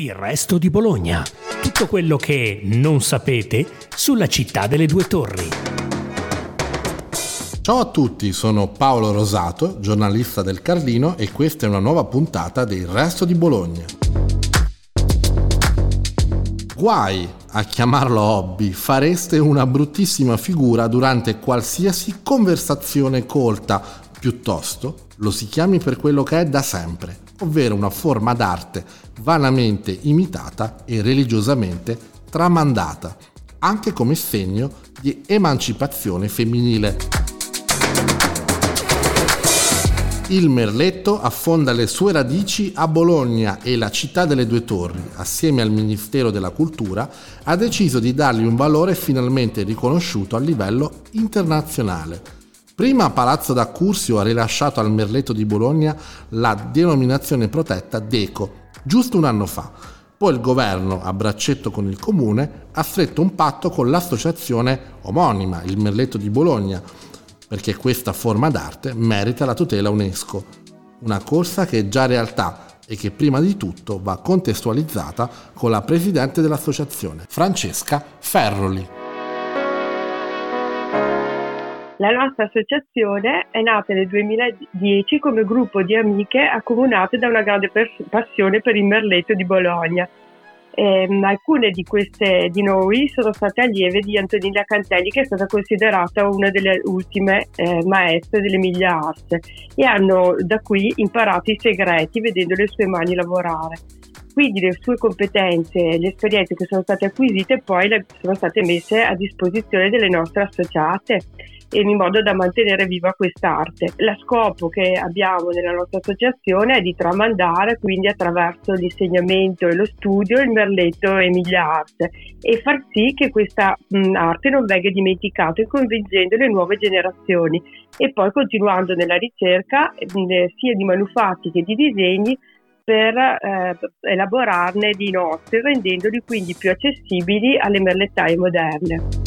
Il resto di Bologna. Tutto quello che non sapete sulla città delle due torri. Ciao a tutti, sono Paolo Rosato, giornalista del Carlino e questa è una nuova puntata del Resto di Bologna. Guai a chiamarlo hobby, fareste una bruttissima figura durante qualsiasi conversazione colta, piuttosto lo si chiami per quello che è da sempre, ovvero una forma d'arte vanamente imitata e religiosamente tramandata, anche come segno di emancipazione femminile. Il merletto affonda le sue radici a Bologna e la città delle due torri, assieme al Ministero della Cultura, ha deciso di dargli un valore finalmente riconosciuto a livello internazionale Prima Palazzo d'Accursio ha rilasciato al Merletto di Bologna la denominazione protetta DECO, giusto un anno fa. Poi il governo, a braccetto con il comune, ha stretto un patto con l'associazione omonima, il Merletto di Bologna, perché questa forma d'arte merita la tutela UNESCO. Una corsa che è già realtà e che prima di tutto va contestualizzata con la presidente dell'associazione, Francesca Ferroli. La nostra associazione è nata nel 2010 come gruppo di amiche accomunate da una grande pers- passione per il merletto di Bologna. Ehm, alcune di queste di noi sono state allieve di Antonina Cantelli, che è stata considerata una delle ultime eh, maestre dell'Emilia Arte, e hanno da qui imparato i segreti vedendo le sue mani lavorare. Quindi le sue competenze, le esperienze che sono state acquisite poi sono state messe a disposizione delle nostre associate in modo da mantenere viva quest'arte. Lo scopo che abbiamo nella nostra associazione è di tramandare quindi attraverso l'insegnamento e lo studio il merletto Emilia Arte e far sì che questa mh, arte non venga dimenticata e convincendo le nuove generazioni e poi continuando nella ricerca mh, sia di manufatti che di disegni per eh, elaborarne di nostri, rendendoli quindi più accessibili alle merlettaie moderne.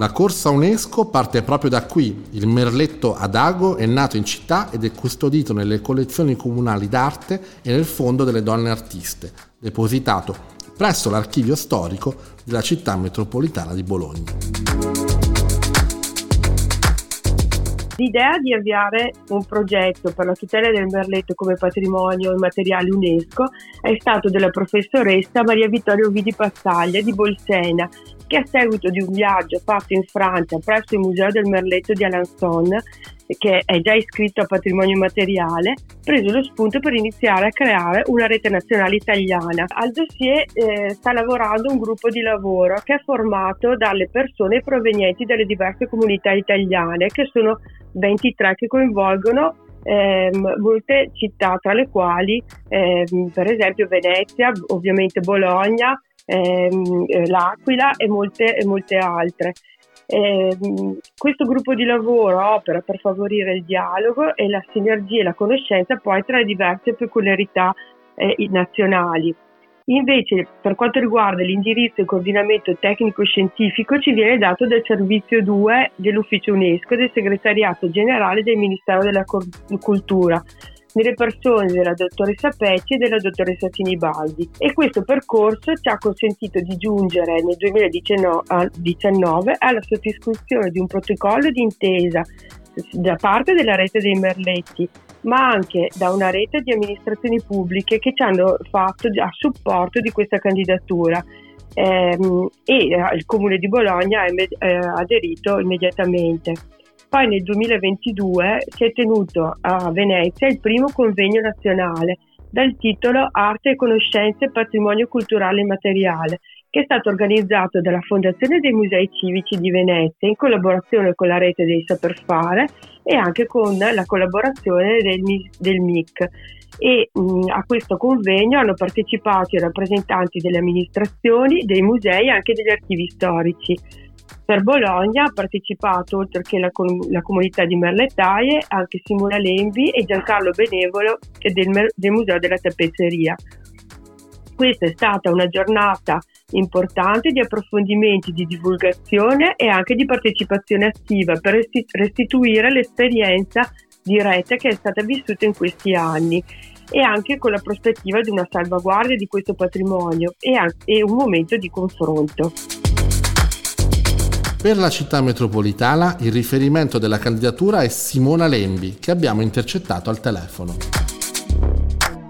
La corsa UNESCO parte proprio da qui. Il merletto Adago è nato in città ed è custodito nelle collezioni comunali d'arte e nel Fondo delle Donne Artiste, depositato presso l'archivio storico della città metropolitana di Bologna. L'idea di avviare un progetto per la tutela del merletto come patrimonio immateriale UNESCO è stato della professoressa Maria Vittoria Ovidi Passaglia di Bolsena, che a seguito di un viaggio fatto in Francia presso il Museo del Merletto di Alençon, che è già iscritto a patrimonio immateriale, preso lo spunto per iniziare a creare una rete nazionale italiana. Al dossier eh, sta lavorando un gruppo di lavoro che è formato dalle persone provenienti dalle diverse comunità italiane, che sono 23 che coinvolgono eh, molte città, tra le quali eh, per esempio Venezia, ovviamente Bologna, ehm, eh, L'Aquila e molte, e molte altre. Eh, questo gruppo di lavoro opera per favorire il dialogo e la sinergia e la conoscenza poi tra le diverse peculiarità eh, nazionali. Invece, per quanto riguarda l'indirizzo e il coordinamento tecnico-scientifico, ci viene dato dal servizio 2 dell'Ufficio UNESCO e del Segretariato Generale del Ministero della Cultura, nelle persone della dottoressa Pecci e della dottoressa Sinibaldi. E questo percorso ci ha consentito di giungere nel 2019 alla sottoscrizione di un protocollo di intesa da parte della rete dei Merletti ma anche da una rete di amministrazioni pubbliche che ci hanno fatto a supporto di questa candidatura ehm, e il Comune di Bologna ha eh, aderito immediatamente. Poi nel 2022 si è tenuto a Venezia il primo convegno nazionale dal titolo Arte e conoscenze e patrimonio culturale immateriale, che è stato organizzato dalla Fondazione dei Musei Civici di Venezia in collaborazione con la rete dei Saper Fare e anche con la collaborazione del, del MIC. E mh, a questo convegno hanno partecipato i rappresentanti delle amministrazioni, dei musei e anche degli archivi storici. Per Bologna ha partecipato, oltre che la, la comunità di Merlettaie, anche Simona Lenvi e Giancarlo Benevolo del, del Museo della Tappezzeria. Questa è stata una giornata importante di approfondimenti, di divulgazione e anche di partecipazione attiva per restituire l'esperienza diretta che è stata vissuta in questi anni. e anche con la prospettiva di una salvaguardia di questo patrimonio e un momento di confronto. Per la città metropolitana il riferimento della candidatura è Simona Lembi, che abbiamo intercettato al telefono.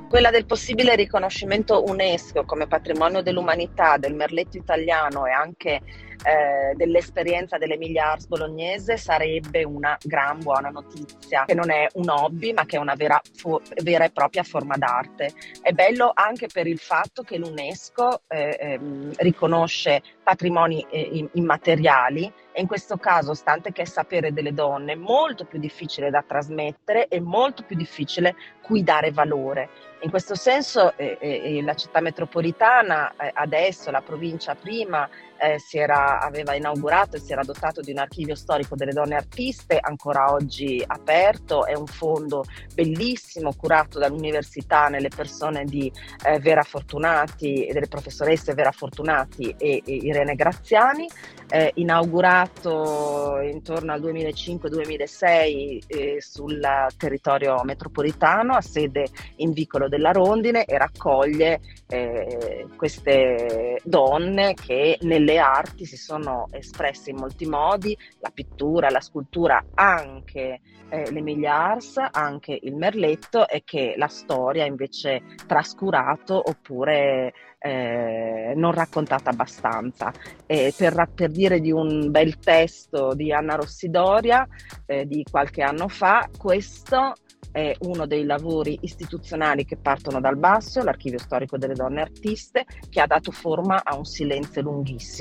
Quella del possibile riconoscimento UNESCO come patrimonio dell'umanità del merletto italiano e anche eh, dell'esperienza dell'Emilia Ars bolognese sarebbe una gran buona notizia, che non è un hobby ma che è una vera, fu- vera e propria forma d'arte. È bello anche per il fatto che l'UNESCO eh, ehm, riconosce patrimoni eh, immateriali e in questo caso, stante che è sapere delle donne, molto più difficile da trasmettere e molto più difficile cui dare valore. In questo senso eh, eh, la città metropolitana eh, adesso, la provincia prima, eh, era, aveva inaugurato e si era dotato di un archivio storico delle donne artiste, ancora oggi aperto, è un fondo bellissimo curato dall'università nelle persone di eh, Vera Fortunati, delle professoresse Vera Fortunati e, e Irene Graziani, eh, inaugurato intorno al 2005-2006 eh, sul territorio metropolitano a sede in Vicolo della Rondine e raccoglie eh, queste donne che nelle arti si sono espresse in molti modi, la pittura, la scultura, anche eh, l'Emilia Ars, anche il Merletto e che la storia invece trascurato oppure eh, non raccontata abbastanza. E per, per, dire di un bel testo di Anna Rossidoria eh, di qualche anno fa, questo è uno dei lavori istituzionali che partono dal basso, l'archivio storico delle donne artiste, che ha dato forma a un silenzio lunghissimo.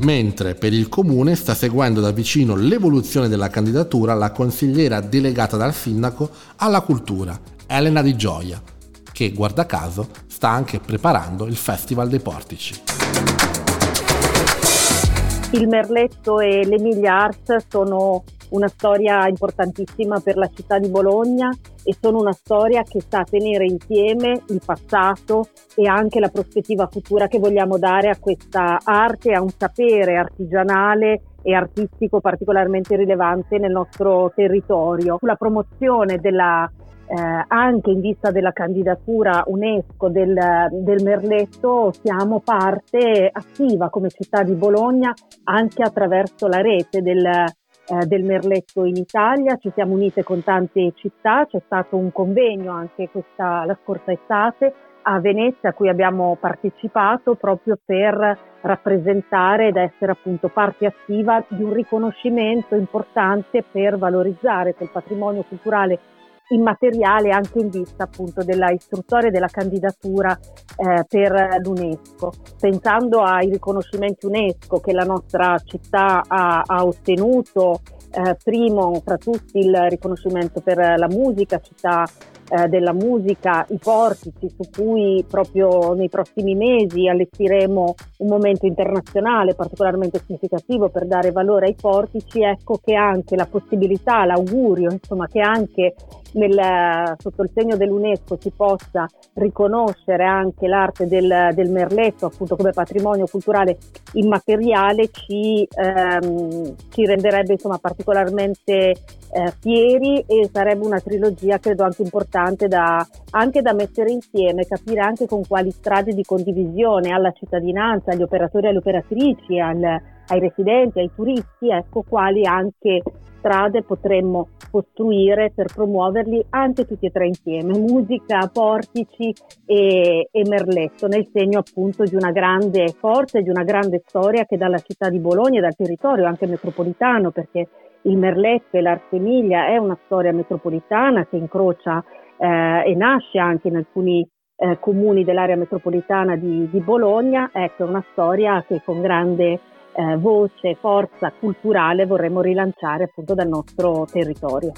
Mentre per il comune sta seguendo da vicino l'evoluzione della candidatura la consigliera delegata dal sindaco alla cultura, Elena Di Gioia, che guarda caso sta anche preparando il Festival dei Portici. Il Merletto e l'Emilia Art sono una storia importantissima per la città di Bologna e sono una storia che sa tenere insieme il passato e anche la prospettiva futura che vogliamo dare a questa arte, a un sapere artigianale e artistico particolarmente rilevante nel nostro territorio. La promozione della eh, anche in vista della candidatura UNESCO del, del, Merletto siamo parte attiva come città di Bologna anche attraverso la rete del, eh, del Merletto in Italia, ci siamo unite con tante città, c'è stato un convegno anche questa, la scorsa estate a Venezia a cui abbiamo partecipato proprio per rappresentare ed essere appunto parte attiva di un riconoscimento importante per valorizzare quel patrimonio culturale immateriale anche in vista appunto della istruttoria della candidatura eh, per l'UNESCO. Pensando ai riconoscimenti UNESCO che la nostra città ha, ha ottenuto, eh, primo fra tutti il riconoscimento per la musica, città eh, della musica, i portici su cui proprio nei prossimi mesi allestiremo un momento internazionale particolarmente significativo per dare valore ai portici, ecco che anche la possibilità, l'augurio, insomma che anche nel, sotto il segno dell'UNESCO si possa riconoscere anche l'arte del, del merletto appunto come patrimonio culturale immateriale ci, ehm, ci renderebbe insomma particolarmente eh, fieri e sarebbe una trilogia credo anche importante da, anche da mettere insieme, capire anche con quali strade di condivisione alla cittadinanza, agli operatori e alle operatrici, al, ai residenti, ai turisti, ecco quali anche strade potremmo costruire per promuoverli anche tutti e tre insieme, musica, portici e, e Merletto, nel segno appunto di una grande forza e di una grande storia che dalla città di Bologna e dal territorio anche metropolitano, perché il Merletto e l'Artemiglia è una storia metropolitana che incrocia eh, e nasce anche in alcuni eh, comuni dell'area metropolitana di, di Bologna, ecco, è una storia che con grande eh, voce, forza culturale vorremmo rilanciare appunto dal nostro territorio.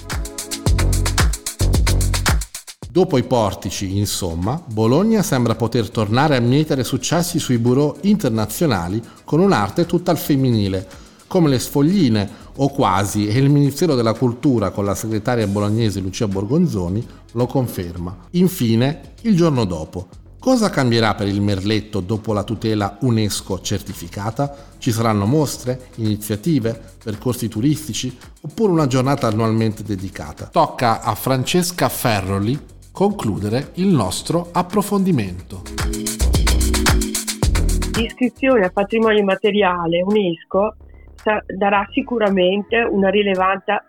Dopo i portici, insomma, Bologna sembra poter tornare a mietere successi sui bureau internazionali con un'arte tutta al femminile, come le sfogline o quasi, e il Ministero della Cultura con la segretaria bolognese Lucia Borgonzoni lo conferma. Infine, il giorno dopo, Cosa cambierà per il merletto dopo la tutela UNESCO certificata? Ci saranno mostre, iniziative, percorsi turistici oppure una giornata annualmente dedicata? Tocca a Francesca Ferroli concludere il nostro approfondimento. L'iscrizione a patrimonio materiale UNESCO darà sicuramente una rilevanza,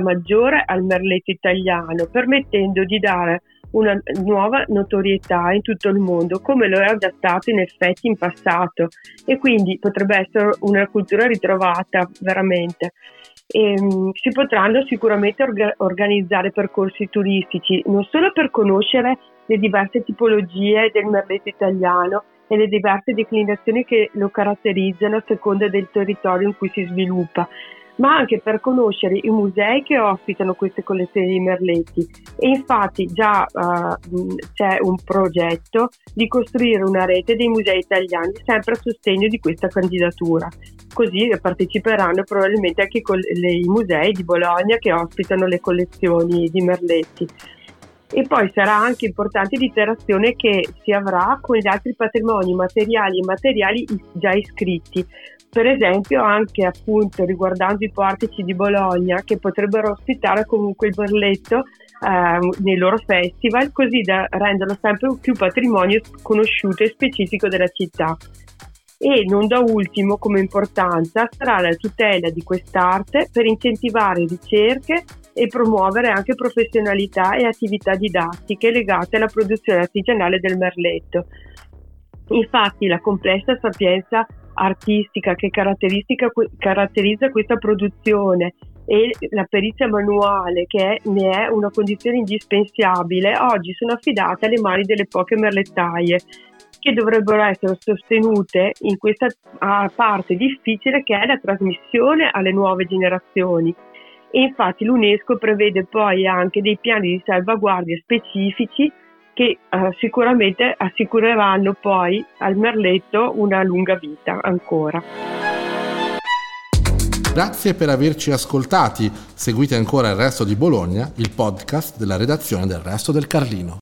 maggiore al merletto italiano, permettendo di dare una nuova notorietà in tutto il mondo, come lo era già stato in effetti in passato e quindi potrebbe essere una cultura ritrovata veramente. E, um, si potranno sicuramente orga- organizzare percorsi turistici non solo per conoscere le diverse tipologie del merletto italiano e le diverse declinazioni che lo caratterizzano a seconda del territorio in cui si sviluppa, ma anche per conoscere i musei che ospitano queste collezioni di merletti. E infatti già uh, c'è un progetto di costruire una rete dei musei italiani sempre a sostegno di questa candidatura. Così parteciperanno probabilmente anche i musei di Bologna che ospitano le collezioni di merletti e poi sarà anche importante l'interazione che si avrà con gli altri patrimoni materiali e immateriali già iscritti, per esempio anche appunto riguardando i portici di Bologna che potrebbero ospitare comunque il Berletto eh, nei loro festival così da renderlo sempre più patrimonio conosciuto e specifico della città. E non da ultimo come importanza sarà la tutela di quest'arte per incentivare ricerche e promuovere anche professionalità e attività didattiche legate alla produzione artigianale del merletto. Infatti la complessa sapienza artistica che caratterizza questa produzione e la perizia manuale che è, ne è una condizione indispensabile oggi sono affidate alle mani delle poche merlettaie che dovrebbero essere sostenute in questa parte difficile che è la trasmissione alle nuove generazioni e infatti l'UNESCO prevede poi anche dei piani di salvaguardia specifici che eh, sicuramente assicureranno poi al merletto una lunga vita ancora. Grazie per averci ascoltati. Seguite ancora il resto di Bologna, il podcast della redazione del Resto del Carlino.